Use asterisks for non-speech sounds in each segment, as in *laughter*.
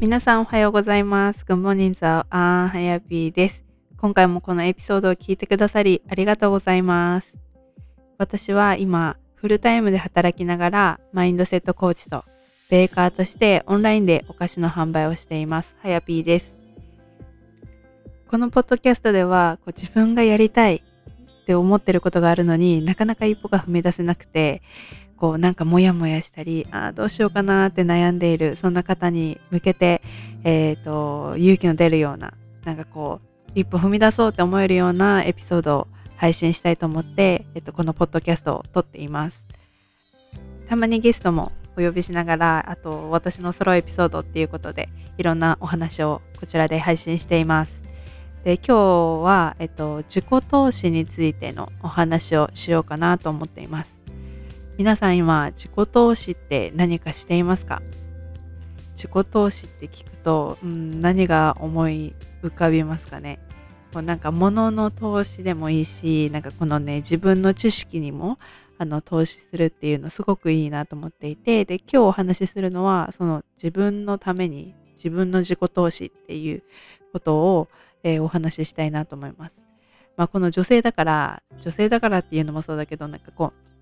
皆さんおはようございます。Good morning, the あーはやぴーです。今回もこのエピソードを聞いてくださりありがとうございます。私は今、フルタイムで働きながらマインドセットコーチとベーカーとしてオンラインでお菓子の販売をしています。はやぴーです。このポッドキャストではこう自分がやりたいって思ってることがあるのになかなか一歩が踏み出せなくてこうなんかモヤモヤしたりあどうしようかなって悩んでいるそんな方に向けて、えー、と勇気の出るようななんかこう一歩踏み出そうって思えるようなエピソードを配信したいと思って、えっとこのポッドキャストを撮っています。たまにゲストもお呼びしながらあと私のソロエピソードっていうことでいろんなお話をこちらで配信しています。で今日は、えっと、自己投資についてのお話をしようかなと思っています。皆さん今自己投資って何かしていますか？自己投資って聞くと、うん、何が思い浮かびますかね？こうなんか物の投資でもいいしなんかこのね自分の知識にもあの投資するっていうのすごくいいなと思っていてで今日お話しするのはその自分のために自分の自己投資っていうことを、えーお話ししたいなと思います。まあ、この女性だから女性だからっていうのもそうだけどなんかこう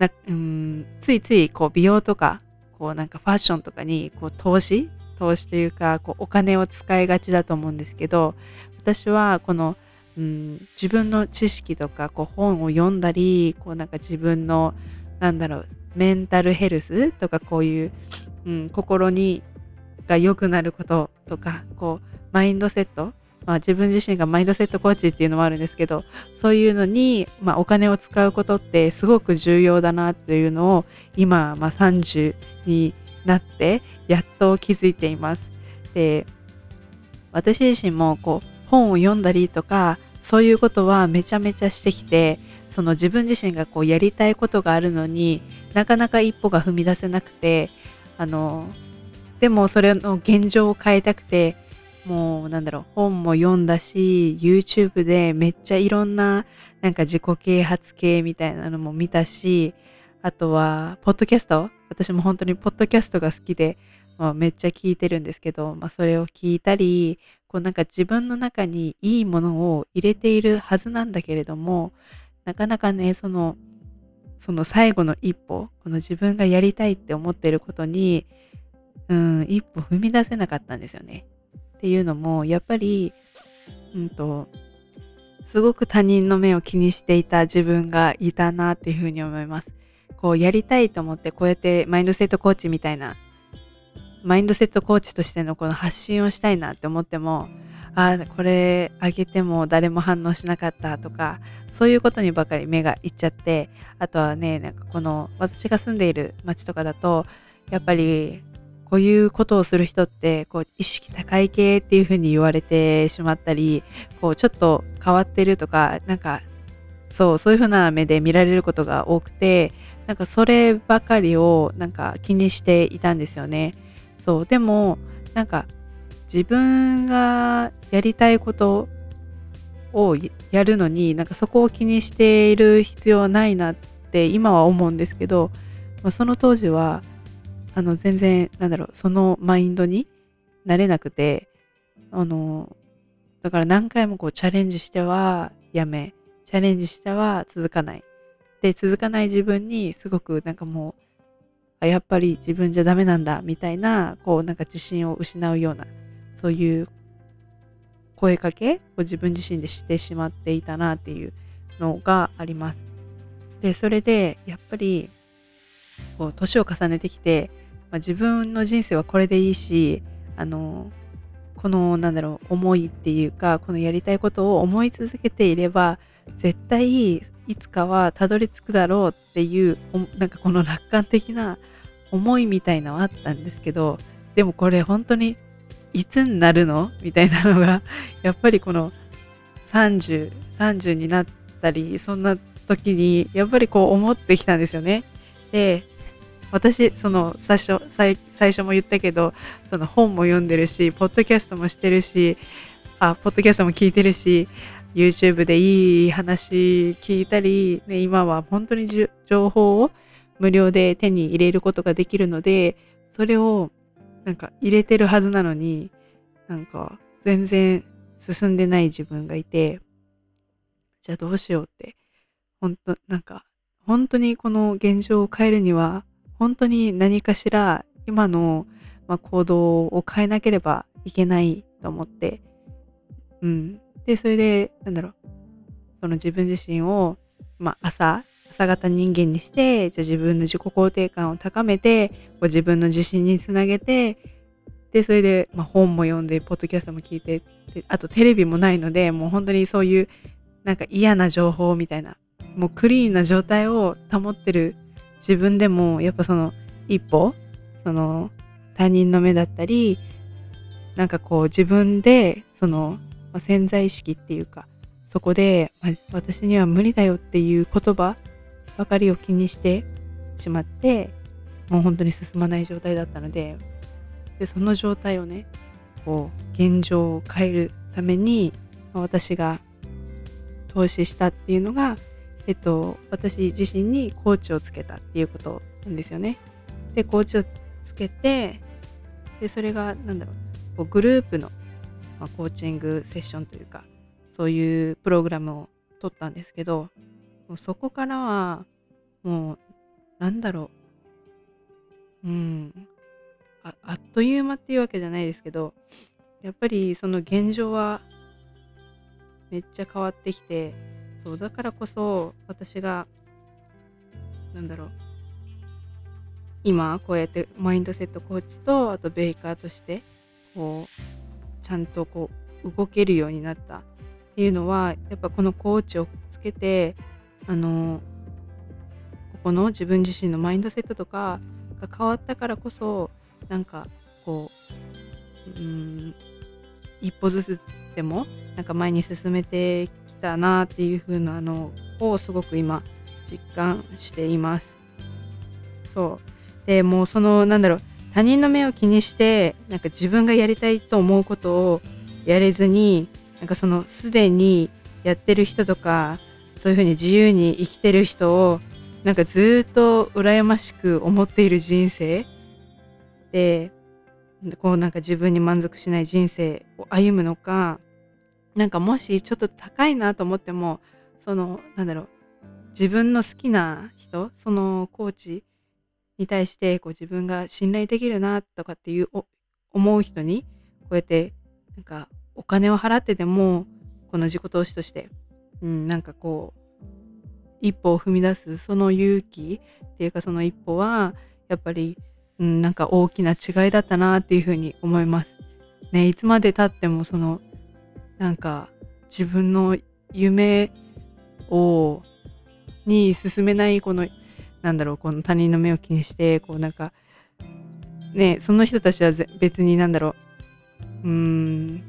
なうんついついこう美容とかこうなんかファッションとかにこう投資投資というかこうお金を使いがちだと思うんですけど私はこの、うん、自分の知識とかこう本を読んだりこうなんか自分のなんだろうメンタルヘルスとかこういう、うん、心にが良くなることとかこうマインドセットまあ、自分自身がマインドセットコーチっていうのもあるんですけどそういうのに、まあ、お金を使うことってすごく重要だなというのを今、まあ、30になってやっと気づいています。で私自身もこう本を読んだりとかそういうことはめちゃめちゃしてきてその自分自身がこうやりたいことがあるのになかなか一歩が踏み出せなくてあのでもそれの現状を変えたくてもうなんだろう本も読んだし YouTube でめっちゃいろんななんか自己啓発系みたいなのも見たしあとはポッドキャスト？私も本当にポッドキャストが好きで、まあ、めっちゃ聞いてるんですけど、まあ、それを聞いたりこうなんか自分の中にいいものを入れているはずなんだけれどもなかなかねそのその最後の一歩この自分がやりたいって思っていることにうん一歩踏み出せなかったんですよね。っていうのもやっぱり、うんと、すごく他人の目を気にしていた自分がいたなっていうふうに思います。こうやりたいと思ってこうやってマインドセットコーチみたいなマインドセットコーチとしてのこの発信をしたいなって思ってもああこれあげても誰も反応しなかったとかそういうことにばかり目がいっちゃってあとはねなんかこの私が住んでいる町とかだとやっぱりこういうことをする人ってこう意識高い系っていう風に言われてしまったりこうちょっと変わってるとかなんかそうそういう風な目で見られることが多くてなんかそればかりをなんか気にしていたんですよね。そうでもなんか自分がやりたいことをやるのになんかそこを気にしている必要はないなって今は思うんですけど、その当時はあの全然なんだろうそのマインドになれなくてあのだから何回もこうチャレンジしてはやめチャレンジしては続かない。で続かない自分にすごくなんかもうあやっぱり自分じゃダメなんだみたいなこうなんか自信を失うようなそういう声かけを自分自身でしてしまっていたなっていうのがあります。でそれでやっぱりこう年を重ねてきて、まあ、自分の人生はこれでいいしあのこのなんだろう思いっていうかこのやりたいことを思い続けていれば絶対いつかはたどり着くだろうっていうなんかこの楽観的な思いみたいなのはあったんですけどでもこれ本当にいつになるの？みたいなのが *laughs* やっぱりこの3030 30になったりそんな時にやっぱりこう思ってきたんですよね。で私その最初最最初も言ったけどその本も読んでるしポッドキャストもしてるしあポッドキャストも聞いてるし YouTube でいい話聞いたり、ね、今は本当に情報を無料で手に入れることができるのでそれをなんか入れてるはずなのになんか全然進んでない自分がいてじゃあどうしようって本当なんか本当にこの現状を変えるには本当に何かしら今の、まあ、行動を変えなければいけないと思ってうん。でそれでなんだろう。その自分自身を、まあ、朝朝方人間にしてじゃ自分の自己肯定感を高めてこう自分の自信につなげてでそれで、まあ、本も読んでポッドキャストも聞いてあとテレビもないのでもう本当にそういうなんか嫌な情報みたいなもうクリーンな状態を保ってる自分でもやっぱその一歩その他人の目だったりなんかこう自分でその、ま、潜在意識っていうかそこで、ま、私には無理だよっていう言葉ばかりを気にしてしまってもう本当に進まない状態だったのででその状態をねこう現状を変えるために、ま、私が投資したっていうのが、えっと、私自身にコーチをつけたっていうことなんですよね。でコーチをつけてでそれが何だろうこうグループの、まあ、コーチングセッションというかそういうプログラムを取ったんですけどもうそこからはもうなんだろううんああっという間っていうわけじゃないですけどやっぱりその現状はめっちゃ変わってきてそうだからこそ私がなんだろう。今こうやってマインドセットコーチとあとベイカーとしてこうちゃんとこう動けるようになった。っていうのはやっぱこのコーチをつけてあのここの自分自身のマインドセットとかが変わったからこそなんかこううん一歩ずつでもなんか前に進めてたなっていう風なのをすごく今実感しています。そうでもうそのなんだろう他人の目を気にしてなんか自分がやりたいと思うことをやれずになんかそのすでにやってる人とかそういう風に自由に生きてる人をなんかずっと羨ましく思っている人生でこうなんか自分に満足しない人生を歩むのかなんかもしちょっと高いなと思ってもそのなんだろう自分の好きな人そのコーチに対してこう自分が信頼できるなとかっていう思う人にこうやってなんかお金を払ってでもこの自己投資として、うん、なんかこう一歩を踏み出すその勇気っていうかその一歩はやっぱりうん、なんか大きな違いだったなっていうふうに思います。ね、いつまでたってもそのなんか自分の夢をに進めないこのなんだろうこの他人の目を気にしてこうなんかねその人たちは別になんだろううん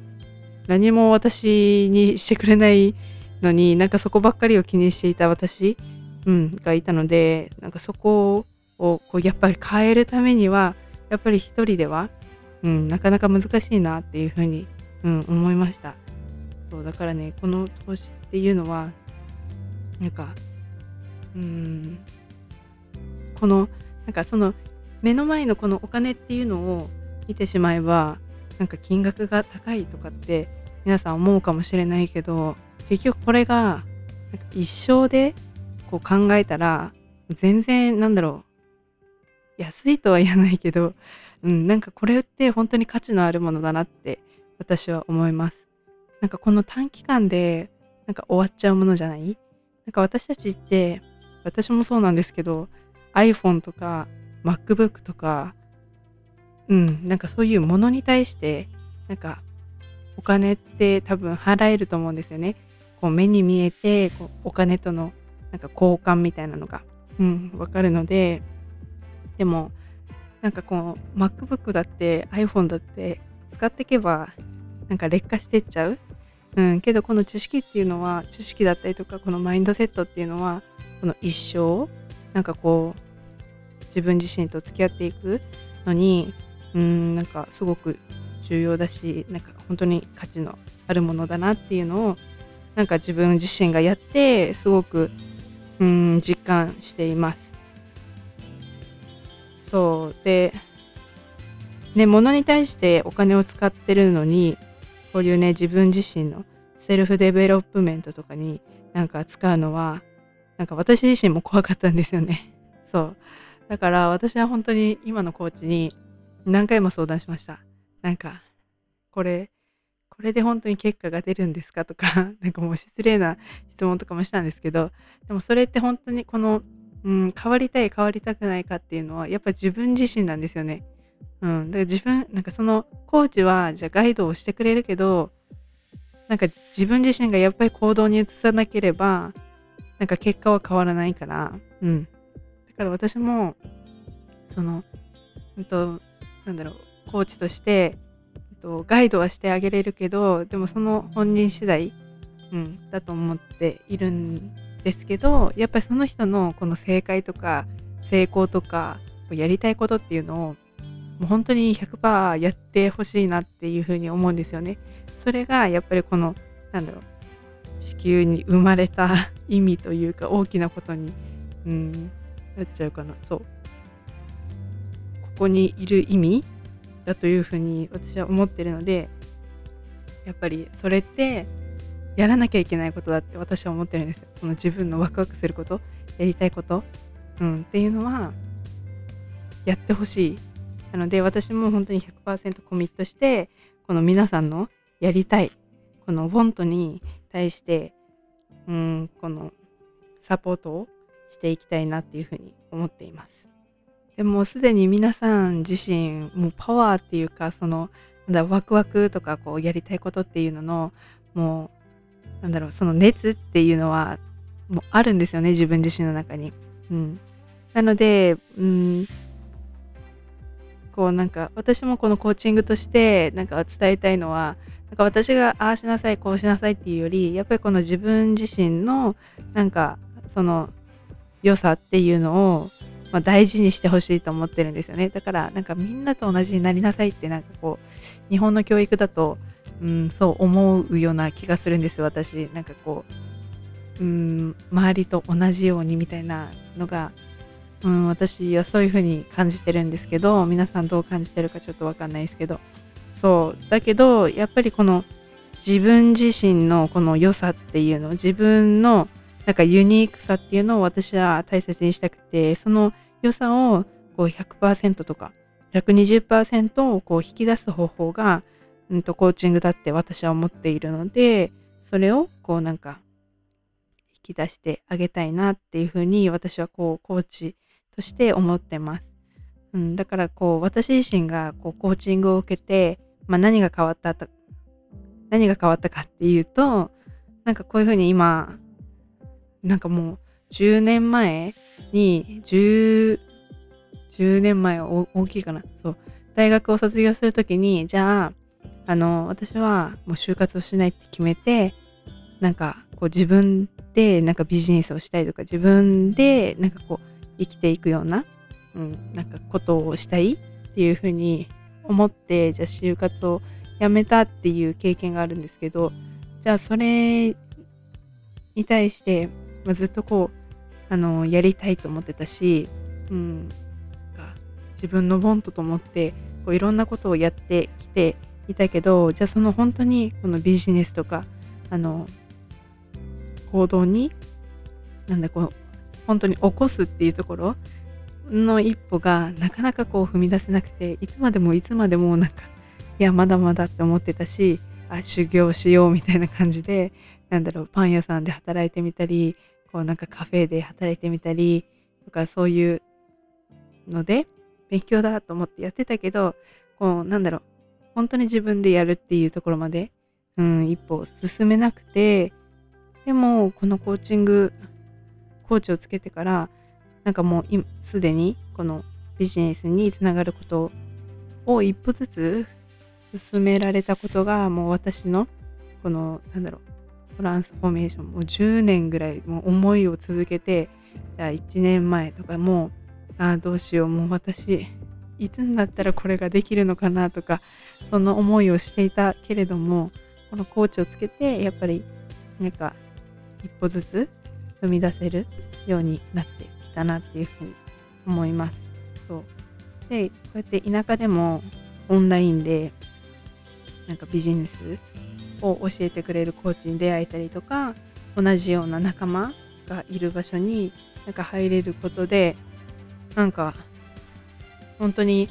何も私にしてくれないのになんかそこばっかりを気にしていた私、うん、がいたのでなんかそこをこうやっぱり変えるためにはやっぱり一人では、うん、なかなか難しいなっていうふうに、うん、思いました。そうだからねこの投資っていうのはなんかうんこのなんかその目の前のこのお金っていうのを見てしまえばなんか金額が高いとかって皆さん思うかもしれないけど結局これが一生でこう考えたら全然なんだろう安いとは言わないけど、うん、なんかこれって本当に価値のあるものだなって私は思います。なんかこの短期間でなんか終わっちゃうものじゃない？なんか私たちって私もそうなんですけど iPhone とか MacBook とかうんなんかそういうものに対してなんかお金って多分払えると思うんですよね。こう目に見えてこうお金とのなんか交換みたいなのが、うん、分かるのででもなんかこう MacBook だって iPhone だって使っていけばなんか劣化してっちゃう、うん、けどこの知識っていうのは知識だったりとかこのマインドセットっていうのはこの一生なんかこう自分自身と付き合っていくのにうんなんかすごく重要だしなんか本当に価値のあるものだなっていうのをなんか自分自身がやってすごくうん実感しています。そうでね物に対してお金を使ってるのにこういうね自分自身の self-development とかになんか使うのはなんか私自身も怖かったんですよね。*laughs* そう。だから私は本当に今のコーチに何回も相談しました。なんかこれこれで本当に結果が出るんですかとか *laughs* なんかもう失礼な質問とかもしたんですけどでもそれって本当にこの、うん、変わりたい変わりたくないかっていうのはやっぱ自分自身なんですよね。うん、だから自分なんかそのコーチはじゃあガイドをしてくれるけどなんか自分自身がやっぱり行動に移さなければなんか結果は変わらないから、うん。だから私もその、うんと、なんだろうコーチとしてとガイドはしてあげれるけどでもその本人次第、うん、だと思っているんですけどやっぱりその人のこの正解とか成功とかやりたいことっていうのをもう本当に100%やってほしいなっていうふうに思うんですよね。それがやっぱりこのなんだろう地球に生まれた *laughs* 意味というか大きなことに、うん、なっちゃうかな。そう。ここにいる意味だというふうに私は思ってるのでやっぱりそれってやらなきゃいけないことだって私は思ってるんですよ。その自分のワクワクすることやりたいこと、うん、っていうのはやってほしい。なので私も本当に100%コミットしてこの皆さんのやりたいこのボントに対してうんこのサポートをしていきたいなっていうふうに思っていますでもすでに皆さん自身もうパワーっていうかそのなんだワクワクとかこうやりたいことっていうののもうなんだろうその熱っていうのはもうあるんですよね自分自身の中に。うん、なので、うん、こうなんか私もこのコーチングとしてなんか伝えたいのはなんか私がああしなさいこうしなさいっていうよりやっぱりこの自分自身のなんかその良さっていうのをまあ、大事にしてほしいと思ってるんですよね。だからなんかみんなと同じになりなさいってなんかこう日本の教育だと、うん、そう思うような気がするんです私。なんかこう、うん、周りと同じようにみたいなのが、うん、私はそういう風に感じてるんですけど皆さんどう感じてるかちょっとわかんないですけど。そうだけどやっぱりこの自分自身のこの良さっていうの自分のなんかユニークさっていうのを私は大切にしたくて、その良さをこう100%とか120%をこう引き出す方法が、うんと、コーチングだって私は思っているので、それをこうなんか引き出してあげたいなっていうふうに私はこうコーチとして思ってます。うん、だからこう私自身がこうコーチングを受けて、まあ、何が変わった何が変わったかっていうとなんかこういうふうに今なんかもう10年前に10 10年前は大きいかなそう大学を卒業する時にじゃああの私はもう就活をしないって決めてなんかこう自分でなんかビジネスをしたいとか自分でなんかこう生きていくような,、うん、なんかことをしたいっていうふうに思ってじゃあ就活をやめたっていう経験があるんですけどじゃあそれに対してまあ、ずっとこうあのやりたいと思ってたし、うん、自分のボントと思ってこういろんなことをやってきていたけどじゃあその本当にこのビジネスとかあの行動になんだこう本当に起こすっていうところの一歩がなかなかこう踏み出せなくていつまでもいつまでもなんかいやまだまだって思ってたしあ修行しようみたいな感じでなんだろうパン屋さんで働いてみたりこうなんかカフェで働いてみたりとかそういうので勉強だと思ってやってたけどこうなんだろう本当に自分でやるっていうところまで、うん、一歩進めなくてでもこのコーチングコーチをつけてからなんかもうすでにこのビジネスにつながることを一歩ずつ進められたことがもう私のこのなんだろうトランスフォーメーションもう10年ぐらいもう思いを続けてじゃあ1年前とかもああどうしようもう私いつになったらこれができるのかなとかその思いをしていたけれどもこのコーチをつけてやっぱりなんか一歩ずつ踏み出せるようになってきたなっていうふうに思います。そう。でこうやって田舎でもオンラインでなんかビジネスを教えてくれるコーチに出会えたりとか同じような仲間がいる場所になんか入れることでなんか本当に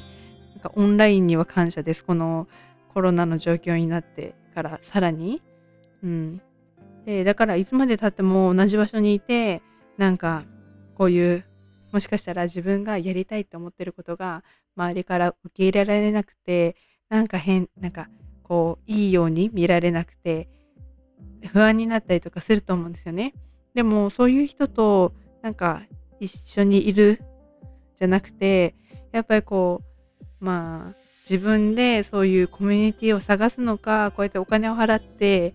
なんかオンラインには感謝です。このコロナの状況になってからさらに、うん、でだからいつまでたっても同じ場所にいてなんかこういうもしかしたら自分がやりたいと思ってることが周りから受け入れられなくてなんか変なんかこういいように見られなくて不安になったりとかすると思うんですよね。でもそういう人となんか一緒にいるじゃなくてやっぱりこうまあ自分でそういうコミュニティを探すのかこうやってお金を払って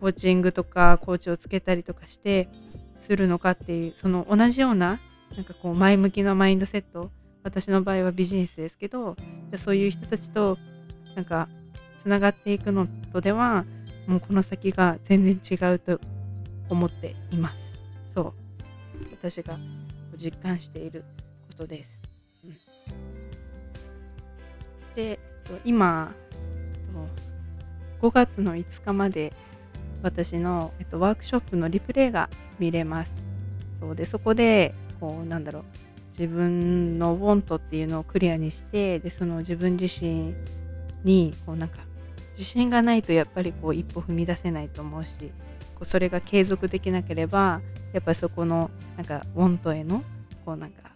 コーチングとかコーチをつけたりとかしてするのかっていうその同じようななんかこう前向きなマインドセット私の場合はビジネスですけどじゃそういう人たちとなんかつながっていくのとではもうこの先が全然違うと思っています。そう。私が実感していることです、うん、で今5月の5日まで私の、えっと、ワークショップのリプレイが見れます。そうでそこでこうなんだろう。自分のウォントっていうのをクリアにしてでその自分自身にこうなんか自信がないとやっぱりこう一歩踏み出せないと思うしこうそれが継続できなければやっぱりそこのなんかウォントへのこうなんか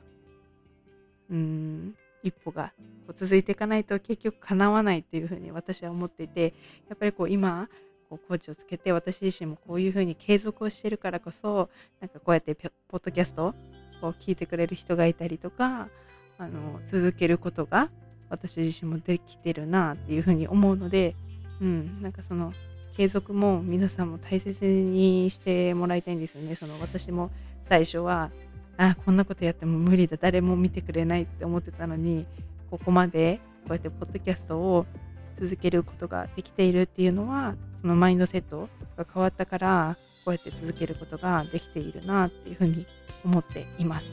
うん一歩がこう続いていかないと結局叶わないっていうふうに私は思っていてやっぱりこう今こうコーチをつけて私自身もこういうふうに継続をしてるからこそなんかこうやってポッドキャストを聞いてくれる人がいたりとかあの続けることが私自身もできてるなっていうふうに思うので、うん、なんかその継続も皆さんも大切にしてもらいたいんですよね。その私も最初はあこんなことやっても無理だ誰も見てくれないって思ってたのにここまでこうやってポッドキャストを続けることができているっていうのはそのマインドセットが変わったからこうやって続けることができているなっていうふうに思っています。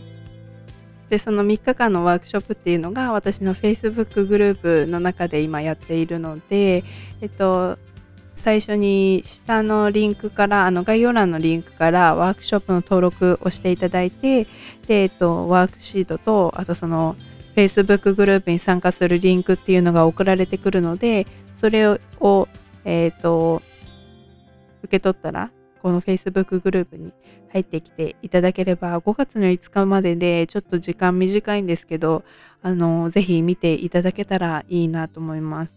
でその3日間のワークショップっていうのが私の Facebook グループの中で今やっているので、えっと、最初に下のリンクからあの概要欄のリンクからワークショップの登録をしていただいてで、えっと、ワークシートとあとその Facebook グループに参加するリンクっていうのが送られてくるので、それを、え、ー、と、受け取ったら、この Facebook グループに入ってきていただければ、5月の5日までで、ちょっと時間短いんですけど、あの、ぜひ見ていただけたらいいなと思います。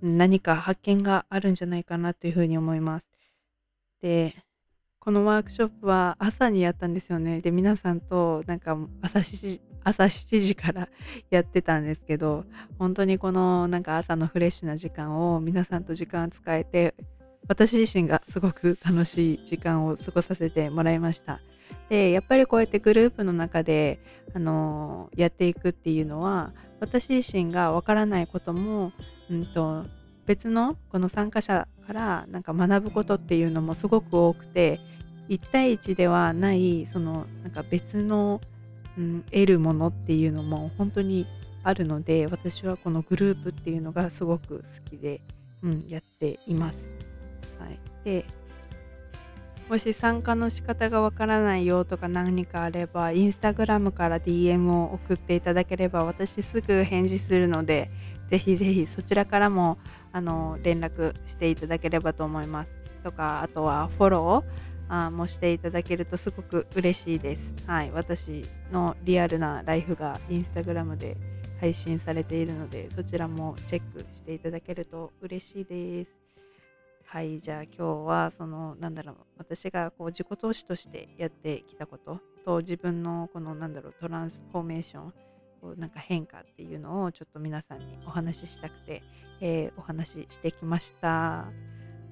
何か発見があるんじゃないかなというふうに思います。で、このワークショップは朝にやったんですよね。で、皆さんとなんか朝7時朝7時からやってたんですけど本当にこのなんか朝のフレッシュな時間を皆さんと時間を使えて私自身がすごく楽しい時間を過ごさせてもらいました。でやっぱりこうやってグループの中で、あのやっていくっていうのは私自身がわからないことも、うんと、別のこの参加者からなんか学ぶことっていうのもすごく多くて1対1ではないそのなんか別のうん、得るものっていうのも本当にあるので私はこのグループっていうのがすごく好きで、うん、やっています。はい、でもし参加の仕方がわからないよとか何かあればインスタグラムから DM を送っていただければ私すぐ返事するのでぜひぜひそちらからもあの連絡していただければと思います。とかあとはフォローあもしていただけるとすごく嬉しいです。はい、私のリアルなライフがインスタグラムで配信されているので、そちらもチェックしていただけると嬉しいです。はい、じゃあ今日はそのなんだろう私がこう自己投資としてやってきたことと自分のこのなんだろうトランスフォーメーションこうなんか変化っていうのをちょっと皆さんにお話ししたくて、えー、お話ししてきました。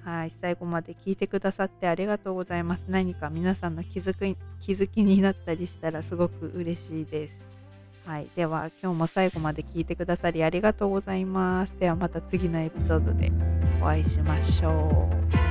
はい、最後まで聞いてくださってありがとうございます。何か皆さんの気づく気づきになったりしたらすごく嬉しいです。はい、では今日も最後まで聞いてくださりありがとうございます。ではまた次のエピソードでお会いしましょう。